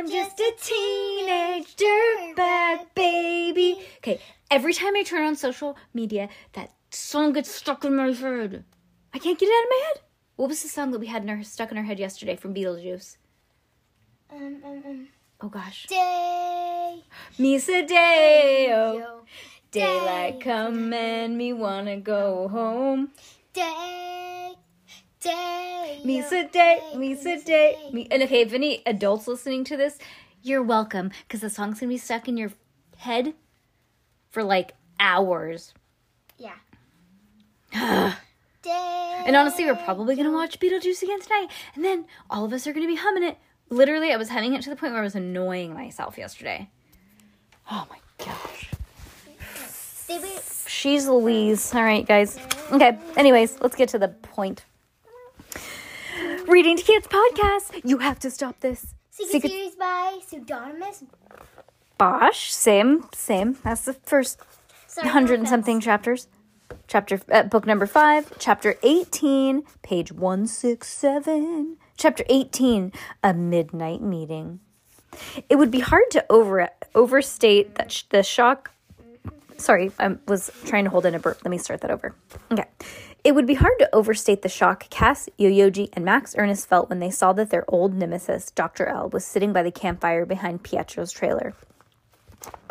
I'm just a teenage dirtbag baby. Okay, every time I turn on social media, that song gets stuck in my head. I can't get it out of my head. What was the song that we had in our, stuck in our head yesterday from Beetlejuice? Um, um, um. Oh gosh. Day. Misa Deo. Yo. Daylight come and me wanna go home. Day. Day. Misa day, Misa day, me. And okay, if any adults listening to this, you're welcome because the song's gonna be stuck in your head for like hours. Yeah. and honestly, we're probably gonna watch Beetlejuice again tonight, and then all of us are gonna be humming it. Literally, I was humming it to the point where I was annoying myself yesterday. Oh my gosh. She's Louise. All right, guys. Okay, anyways, let's get to the point. Reading to Kids podcast. You have to stop this. Secret, Secret- Series by Pseudonymous. Bosch, same, same. That's the first Sorry, hundred and something chapters. Chapter uh, book number five, chapter eighteen, page one six seven. Chapter eighteen, a midnight meeting. It would be hard to over overstate that sh- the shock. Sorry, I was trying to hold in a burp. Let me start that over. Okay. It would be hard to overstate the shock Cass, Yoyogi, and Max Ernest felt when they saw that their old nemesis, Dr. L, was sitting by the campfire behind Pietro's trailer.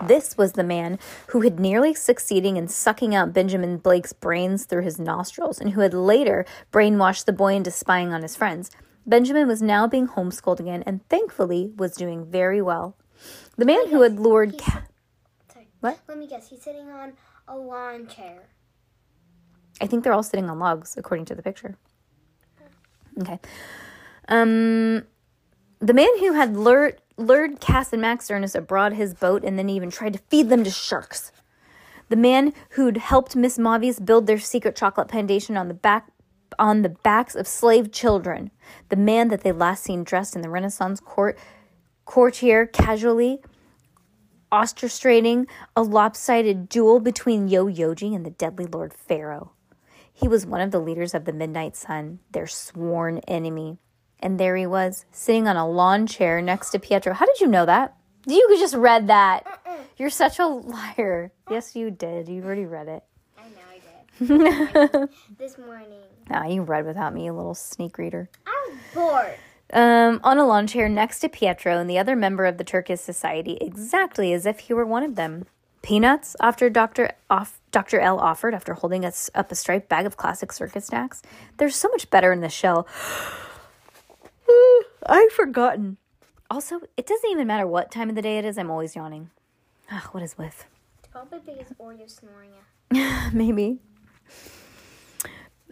This was the man who had nearly succeeding in sucking out Benjamin Blake's brains through his nostrils and who had later brainwashed the boy into spying on his friends. Benjamin was now being homeschooled again and thankfully was doing very well. The man who had lured Ca- Sorry. What? Let me guess. He's sitting on a lawn chair. I think they're all sitting on logs according to the picture. Okay. Um the man who had lured lured Cass and Max Ernest aboard his boat and then even tried to feed them to sharks. The man who'd helped Miss Mavis build their secret chocolate foundation on the back on the backs of slave children. The man that they last seen dressed in the Renaissance court courtier casually orchestrating a lopsided duel between Yo Yoji and the deadly Lord Pharaoh. He was one of the leaders of the Midnight Sun, their sworn enemy. And there he was, sitting on a lawn chair next to Pietro. How did you know that? You just read that. You're such a liar. Yes, you did. You already read it. I know I did. this morning. Ah, you read without me, you little sneak reader. I was bored. Um, on a lawn chair next to Pietro and the other member of the Terces Society, exactly as if he were one of them. Peanuts, after Dr. Off, Dr. L offered after holding us up a striped bag of classic circus snacks. There's so much better in the shell. I've forgotten. Also, it doesn't even matter what time of the day it is, I'm always yawning. Ah, what is with? Probably because Oreo's snoring. Maybe.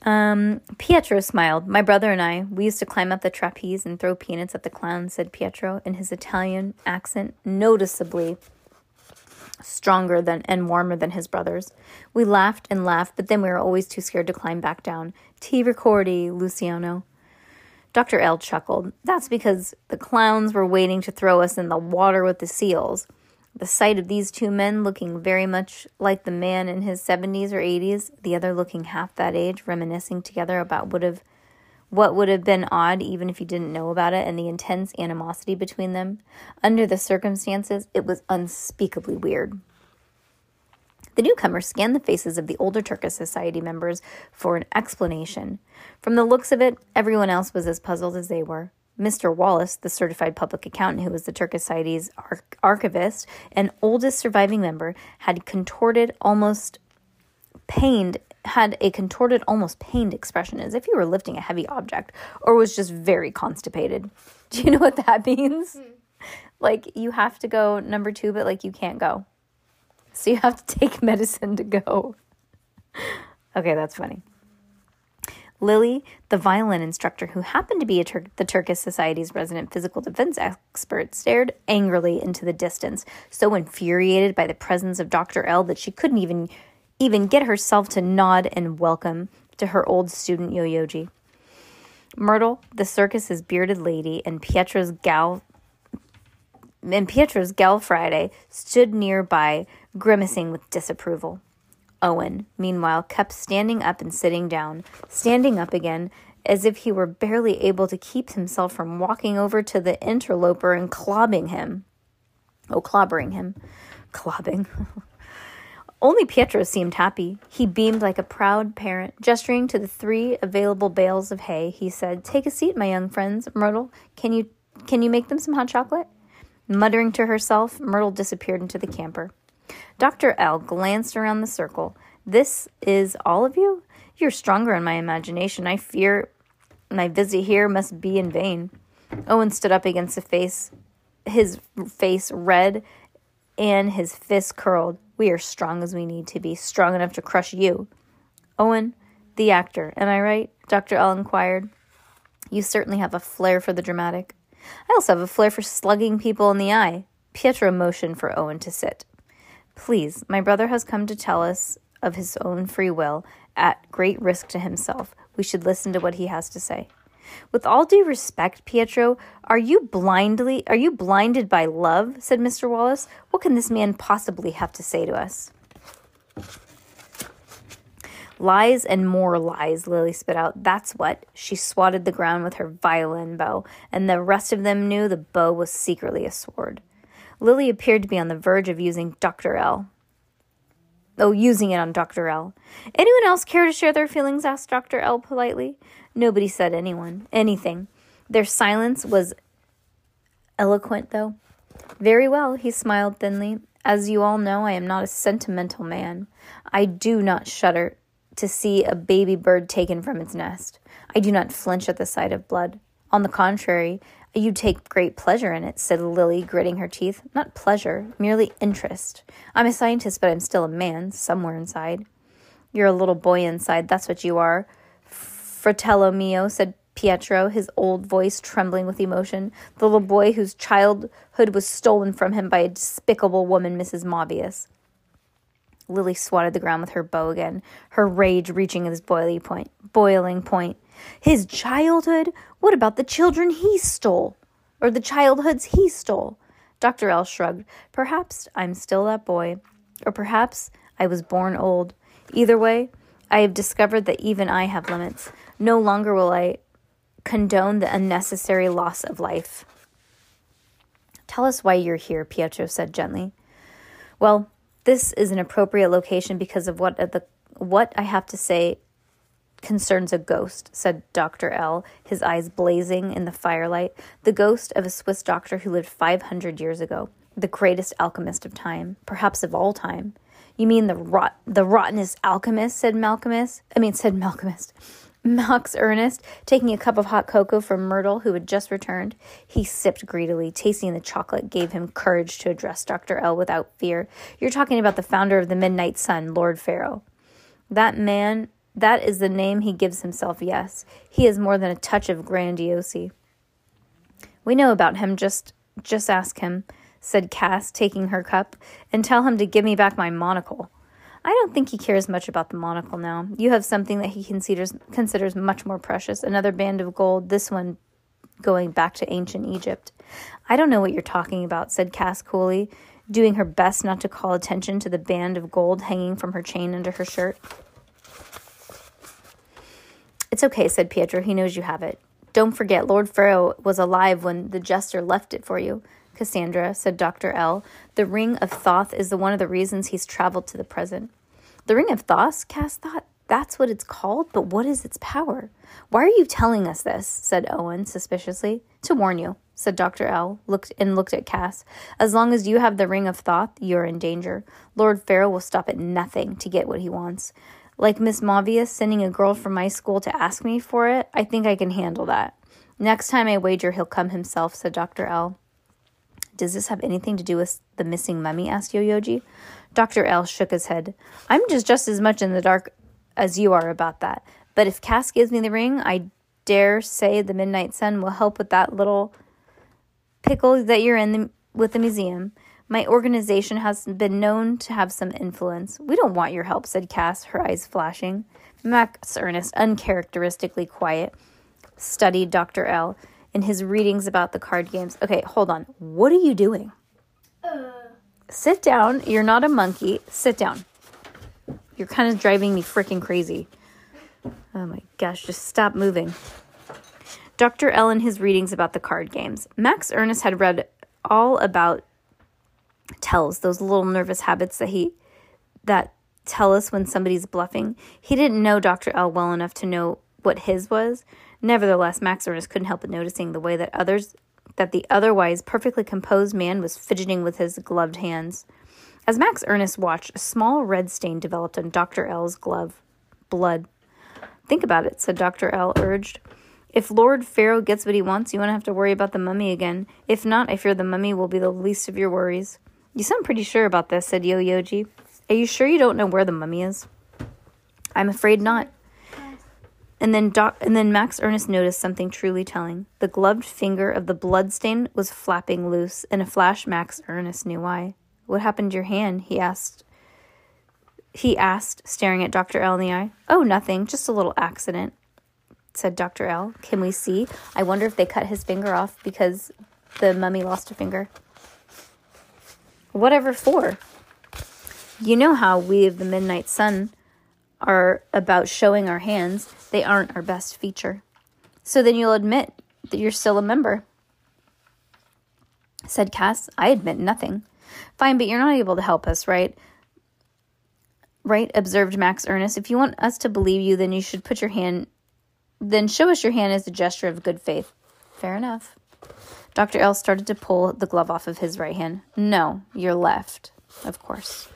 Um, Pietro smiled. My brother and I, we used to climb up the trapeze and throw peanuts at the clown, said Pietro in his Italian accent, noticeably stronger than and warmer than his brother's. We laughed and laughed, but then we were always too scared to climb back down. Ti ricordi, Luciano. Dr. L chuckled. That's because the clowns were waiting to throw us in the water with the seals. The sight of these two men looking very much like the man in his 70s or 80s, the other looking half that age, reminiscing together about would have what would have been odd even if you didn't know about it and the intense animosity between them. Under the circumstances, it was unspeakably weird. The newcomer scanned the faces of the older Terces Society members for an explanation. From the looks of it, everyone else was as puzzled as they were. Mr. Wallace, the certified public accountant who was the Terces Society's arch- archivist and oldest surviving member, had contorted, almost pained, had a contorted, almost pained expression as if he were lifting a heavy object or was just very constipated. Do you know what that means? Hmm. Like, you have to go number two, but like, you can't go. So you have to take medicine to go. okay, that's funny. Lily, the violin instructor who happened to be Tur- the Terces Society's resident physical defense expert, stared angrily into the distance, so infuriated by the presence of Dr. L that she couldn't even even get herself to nod and welcome to her old student Yoyogi. Myrtle, the circus's bearded lady, and Pietro's gal and Pietro's gal Friday stood nearby, grimacing with disapproval. Owen, meanwhile, kept standing up and sitting down, standing up again, as if he were barely able to keep himself from walking over to the interloper and clobbing him. Oh, clobbering him. Clobbing. Only Pietro seemed happy. He beamed like a proud parent. Gesturing to the three available bales of hay, he said, Take a seat, my young friends. Myrtle, can you can you make them some hot chocolate? Muttering to herself, Myrtle disappeared into the camper. Dr. L glanced around the circle. This is all of you? You're stronger in my imagination. I fear my visit here must be in vain. Owen stood up against the face, his face red and his fist curled. We are strong as we need to be, strong enough to crush you. Owen, the actor, am I right? Dr. L inquired. You certainly have a flair for the dramatic. I also have a flair for slugging people in the eye. Pietro motioned for Owen to sit. Please, my brother has come to tell us of his own free will, at great risk to himself. We should listen to what he has to say. With all due respect, Pietro, are you blindly are you blinded by love? said Mr. Wallace. What can this man possibly have to say to us? Lies and more lies, Lily spit out. That's what. She swatted the ground with her violin bow, and the rest of them knew the bow was secretly a sword. Lily appeared to be on the verge of using Dr. L. Oh, using it on Dr. L. Anyone else care to share their feelings? asked Dr. L politely. Nobody said anyone, anything. Their silence was eloquent, though. Very well, he smiled thinly. As you all know, I am not a sentimental man. I do not shudder to see a baby bird taken from its nest. I do not flinch at the sight of blood. On the contrary, you take great pleasure in it, said Lily, gritting her teeth. Not pleasure, merely interest. I'm a scientist, but I'm still a man, somewhere inside. You're a little boy inside, that's what you are. Fratello mio, said Pietro, his old voice trembling with emotion. The little boy whose childhood was stolen from him by a despicable woman, Mrs. Mobius. Lily swatted the ground with her bow again, her rage reaching its boiling point. Boiling point. His childhood? What about the children he stole? Or the childhoods he stole? Dr. L shrugged. Perhaps I'm still that boy. Or perhaps I was born old. Either way, I have discovered that even I have limits. No longer will I condone the unnecessary loss of life. Tell us why you're here, Pietro said gently. Well, this is an appropriate location because of what the what I have to say concerns a ghost, said Dr. L, his eyes blazing in the firelight. The ghost of a Swiss doctor who lived 500 years ago, the greatest alchemist of time, perhaps of all time. You mean the rot the rottenest alchemist, said Malcolmist. I mean said Malcolmist. Max Ernest, taking a cup of hot cocoa from Myrtle, who had just returned. He sipped greedily. Tasting the chocolate gave him courage to address Dr. L without fear. You're talking about the founder of the Midnight Sun, Lord Pharaoh. That man, that is the name he gives himself, yes. He has more than a touch of grandiosity. We know about him, just just ask him, said Cass, taking her cup, and tell him to give me back my monocle. I don't think he cares much about the monocle now. You have something that he considers considers much more precious, another band of gold, this one going back to ancient Egypt. I don't know what you're talking about, said Cass coolly, doing her best not to call attention to the band of gold hanging from her chain under her shirt. It's okay, said Pietro. He knows you have it. Don't forget, Lord Pharaoh was alive when the jester left it for you. Cassandra, said Dr. L. The ring of Thoth is the one of the reasons he's traveled to the present. The ring of Thoth, Cass thought. That's what it's called, but what is its power? Why are you telling us this? said Owen suspiciously. To warn you, said Dr. L, looked and looked at Cass. As long as you have the ring of Thoth, you're in danger. Lord Pharaoh will stop at nothing to get what he wants. Like Miss Movius sending a girl from my school to ask me for it, I think I can handle that. Next time I wager he'll come himself, said Dr. L. Does this have anything to do with the missing mummy? asked Yoyogi. Dr. L shook his head. I'm just just as much in the dark as you are about that. But if Cass gives me the ring, I dare say the Midnight Sun will help with that little pickle that you're in the, with the museum. My organization has been known to have some influence. We don't want your help, said Cass, her eyes flashing. Max Ernest, uncharacteristically quiet, studied Dr. L in his readings about the card games. Okay, hold on. What are you doing? Uh, Sit down. You're not a monkey. Sit down. You're kind of driving me freaking crazy. Oh my gosh, just stop moving. Dr. L in his readings about the card games. Max Ernest had read all about tells, those little nervous habits that he that tell us when somebody's bluffing. He didn't know Dr. L well enough to know what his was. Nevertheless, Max Ernest couldn't help but noticing the way that others that the otherwise perfectly composed man was fidgeting with his gloved hands. As Max Ernest watched, a small red stain developed on Dr. L's glove. Blood. Think about it, said Dr. L, urged. If Lord Pharaoh gets what he wants, you won't have to worry about the mummy again. If not, I fear the mummy will be the least of your worries. You sound pretty sure about this, said Yo Yoji. Are you sure you don't know where the mummy is? I'm afraid not. And then Doc, and then Max Ernest noticed something truly telling. The gloved finger of the bloodstain was flapping loose. In a flash, Max Ernest knew why. What happened to your hand? he asked. He asked, staring at Dr. L in the eye. Oh, nothing, just a little accident, said Dr. L. Can we see? I wonder if they cut his finger off because the mummy lost a finger. Whatever for? You know how we of the Midnight Sun are about showing our hands, they aren't our best feature. So then you'll admit that you're still a member. Said Cass, I admit nothing. Fine, but you're not able to help us, right? Right, observed Max Ernest. If you want us to believe you, then you should put your hand, then show us your hand as a gesture of good faith. Fair enough. Dr. L started to pull the glove off of his right hand. No, your left, of course.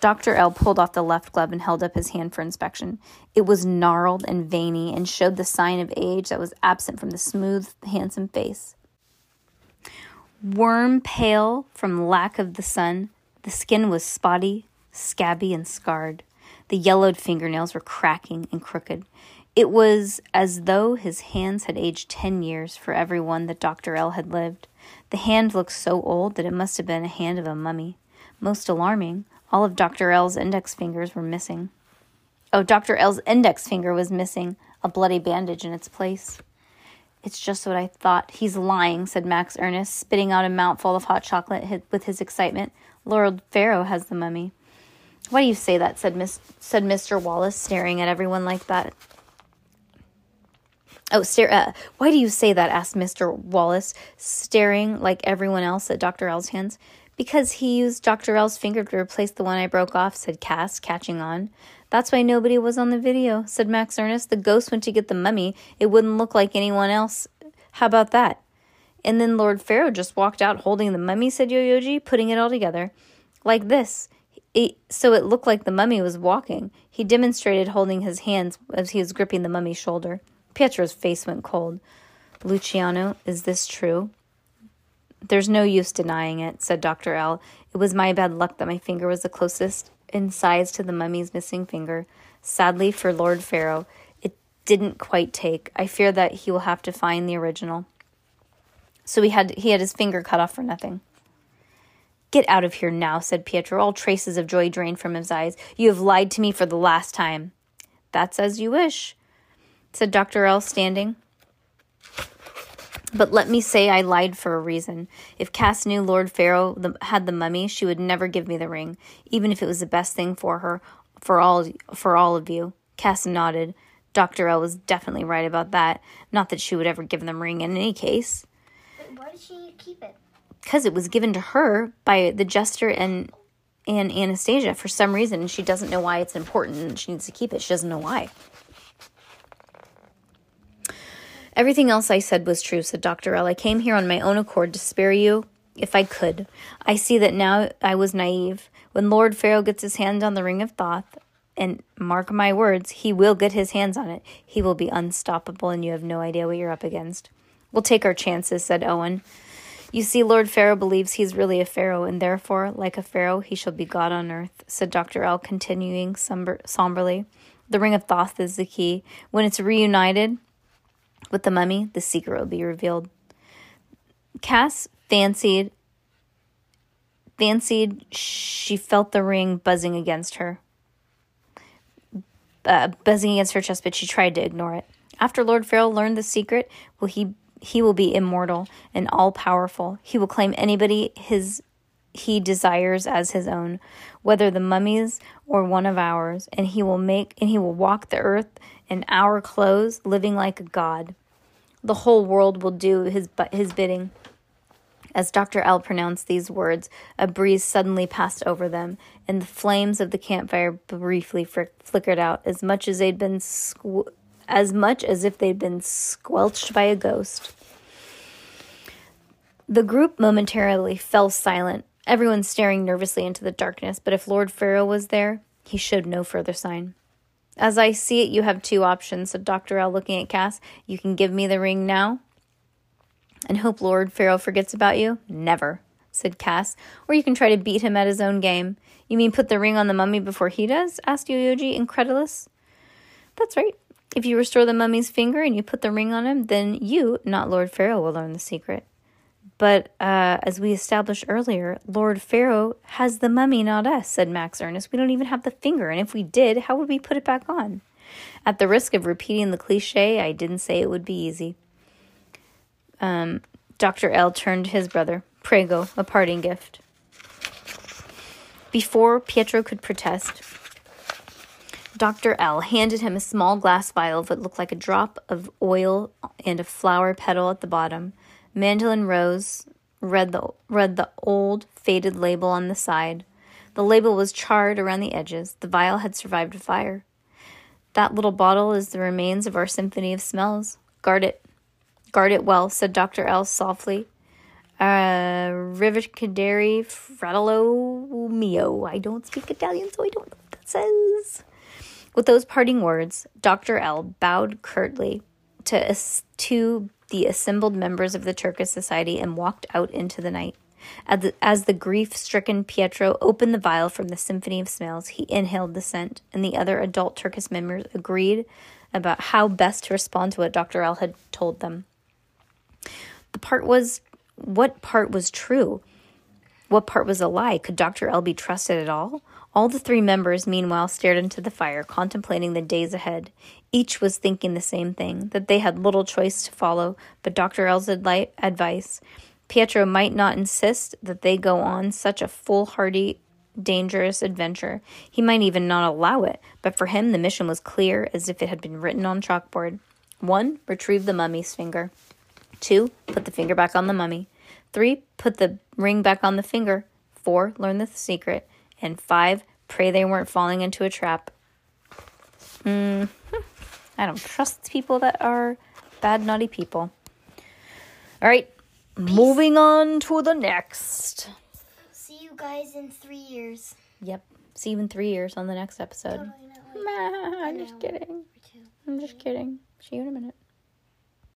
Dr. L pulled off the left glove and held up his hand for inspection. It was gnarled and veiny and showed the sign of age that was absent from the smooth, handsome face. Worm pale from lack of the sun, the skin was spotty, scabby, and scarred. The yellowed fingernails were cracking and crooked. It was as though his hands had aged ten years for every one that Dr. L had lived. The hand looked so old that it must have been a hand of a mummy. Most alarming, all of Dr. L's index fingers were missing. Oh, Dr. L's index finger was missing, a bloody bandage in its place. It's just what I thought. He's lying, said Max Ernest, spitting out a mouthful of hot chocolate with his excitement. Lord Pharaoh has the mummy. Why do you say that? said Miss said Mr. Wallace, staring at everyone like that. Oh, stare. Uh, why do you say that? asked Mr. Wallace, staring like everyone else at Dr. L's hands. Because he used Dr. L's finger to replace the one I broke off, said Cass, catching on. That's why nobody was on the video, said Max Ernest. The ghost went to get the mummy. It wouldn't look like anyone else. How about that? And then Lord Pharaoh just walked out holding the mummy, said Yoyoji, putting it all together. Like this. It, so it looked like the mummy was walking. He demonstrated holding his hands as he was gripping the mummy's shoulder. Pietro's face went cold. Luciano, is this true? There's no use denying it, said Dr. L. It was my bad luck that my finger was the closest in size to the mummy's missing finger. Sadly for Lord Pharaoh, it didn't quite take. I fear that he will have to find the original. So he had he had his finger cut off for nothing. Get out of here now, said Pietro, all traces of joy drained from his eyes. You have lied to me for the last time. That's as you wish, said Dr. L, standing. But let me say I lied for a reason. If Cass knew Lord Pharaoh had the mummy, she would never give me the ring, even if it was the best thing for her, for all for all of you. Cass nodded. Dr. L was definitely right about that. Not that she would ever give them ring in any case. But why did she keep it? Because it was given to her by the jester and and Anastasia for some reason, and she doesn't know why it's important and she needs to keep it. She doesn't know why. Everything else I said was true, said Dr. L. I came here on my own accord to spare you if I could. I see that now I was naive. When Lord Pharaoh gets his hand on the Ring of Thoth, and mark my words, he will get his hands on it. He will be unstoppable, and you have no idea what you're up against. We'll take our chances, said Owen. You see, Lord Pharaoh believes he's really a pharaoh, and therefore, like a pharaoh, he shall be God on earth, said Dr. L, continuing somber- somberly. The ring of Thoth is the key. When it's reunited with the mummy, the secret will be revealed. Cass fancied fancied she felt the ring buzzing against her. Uh, buzzing against her chest, but she tried to ignore it. After Lord Pharaoh learned the secret, will he he will be immortal and all powerful. He will claim anybody his he desires as his own, whether the mummies or one of ours, and he will make and he will walk the earth in our clothes, living like a god. The whole world will do his his bidding. As Dr. L pronounced these words, a breeze suddenly passed over them, and the flames of the campfire briefly flickered out, as much as they'd been squ- as much as if they'd been squelched by a ghost. The group momentarily fell silent, everyone staring nervously into the darkness, but if Lord Pharaoh was there, he showed no further sign. As I see it, you have two options, said Dr. L, looking at Cass. You can give me the ring now and hope Lord Pharaoh forgets about you? Never, said Cass. Or you can try to beat him at his own game. You mean put the ring on the mummy before he does? asked Yoyogi, incredulous. That's right. If you restore the mummy's finger and you put the ring on him, then you, not Lord Pharaoh, will learn the secret. But uh, as we established earlier, Lord Pharaoh has the mummy, not us, said Max Ernest. We don't even have the finger, and if we did, how would we put it back on? At the risk of repeating the cliche, I didn't say it would be easy. Um, Dr. L turned to his brother. Prego, a parting gift. Before Pietro could protest, Dr. L handed him a small glass vial that looked like a drop of oil and a flower petal at the bottom. Mandolin Rose read the, read the old, faded label on the side. The label was charred around the edges. The vial had survived a fire. That little bottle is the remains of our symphony of smells. Guard it. Guard it well, said Dr. L softly. Uh, Rivicaderi Fratello Mio. I don't speak Italian, so I don't know what that says. With those parting words, Dr. L bowed curtly to, to the assembled members of the Terces Society and walked out into the night. As the, as the grief stricken Pietro opened the vial from the Symphony of Smells, he inhaled the scent, and the other adult Turkish members agreed about how best to respond to what Dr. L had told them. The part was what part was true? What part was a lie? Could Dr. L be trusted at all? All the three members, meanwhile, stared into the fire, contemplating the days ahead. Each was thinking the same thing that they had little choice to follow but Dr. L's advice. Pietro might not insist that they go on such a foolhardy, dangerous adventure. He might even not allow it, but for him the mission was clear as if it had been written on chalkboard. One, retrieve the mummy's finger. Two, put the finger back on the mummy. Three, put the ring back on the finger. Four, learn the secret. And five, pray they weren't falling into a trap. Mm, I don't trust people that are bad, naughty people. All right, Peace. moving on to the next. See you guys in three years. Yep. See you in three years on the next episode. Totally like, I'm just kidding. I'm just kidding. See you in a minute.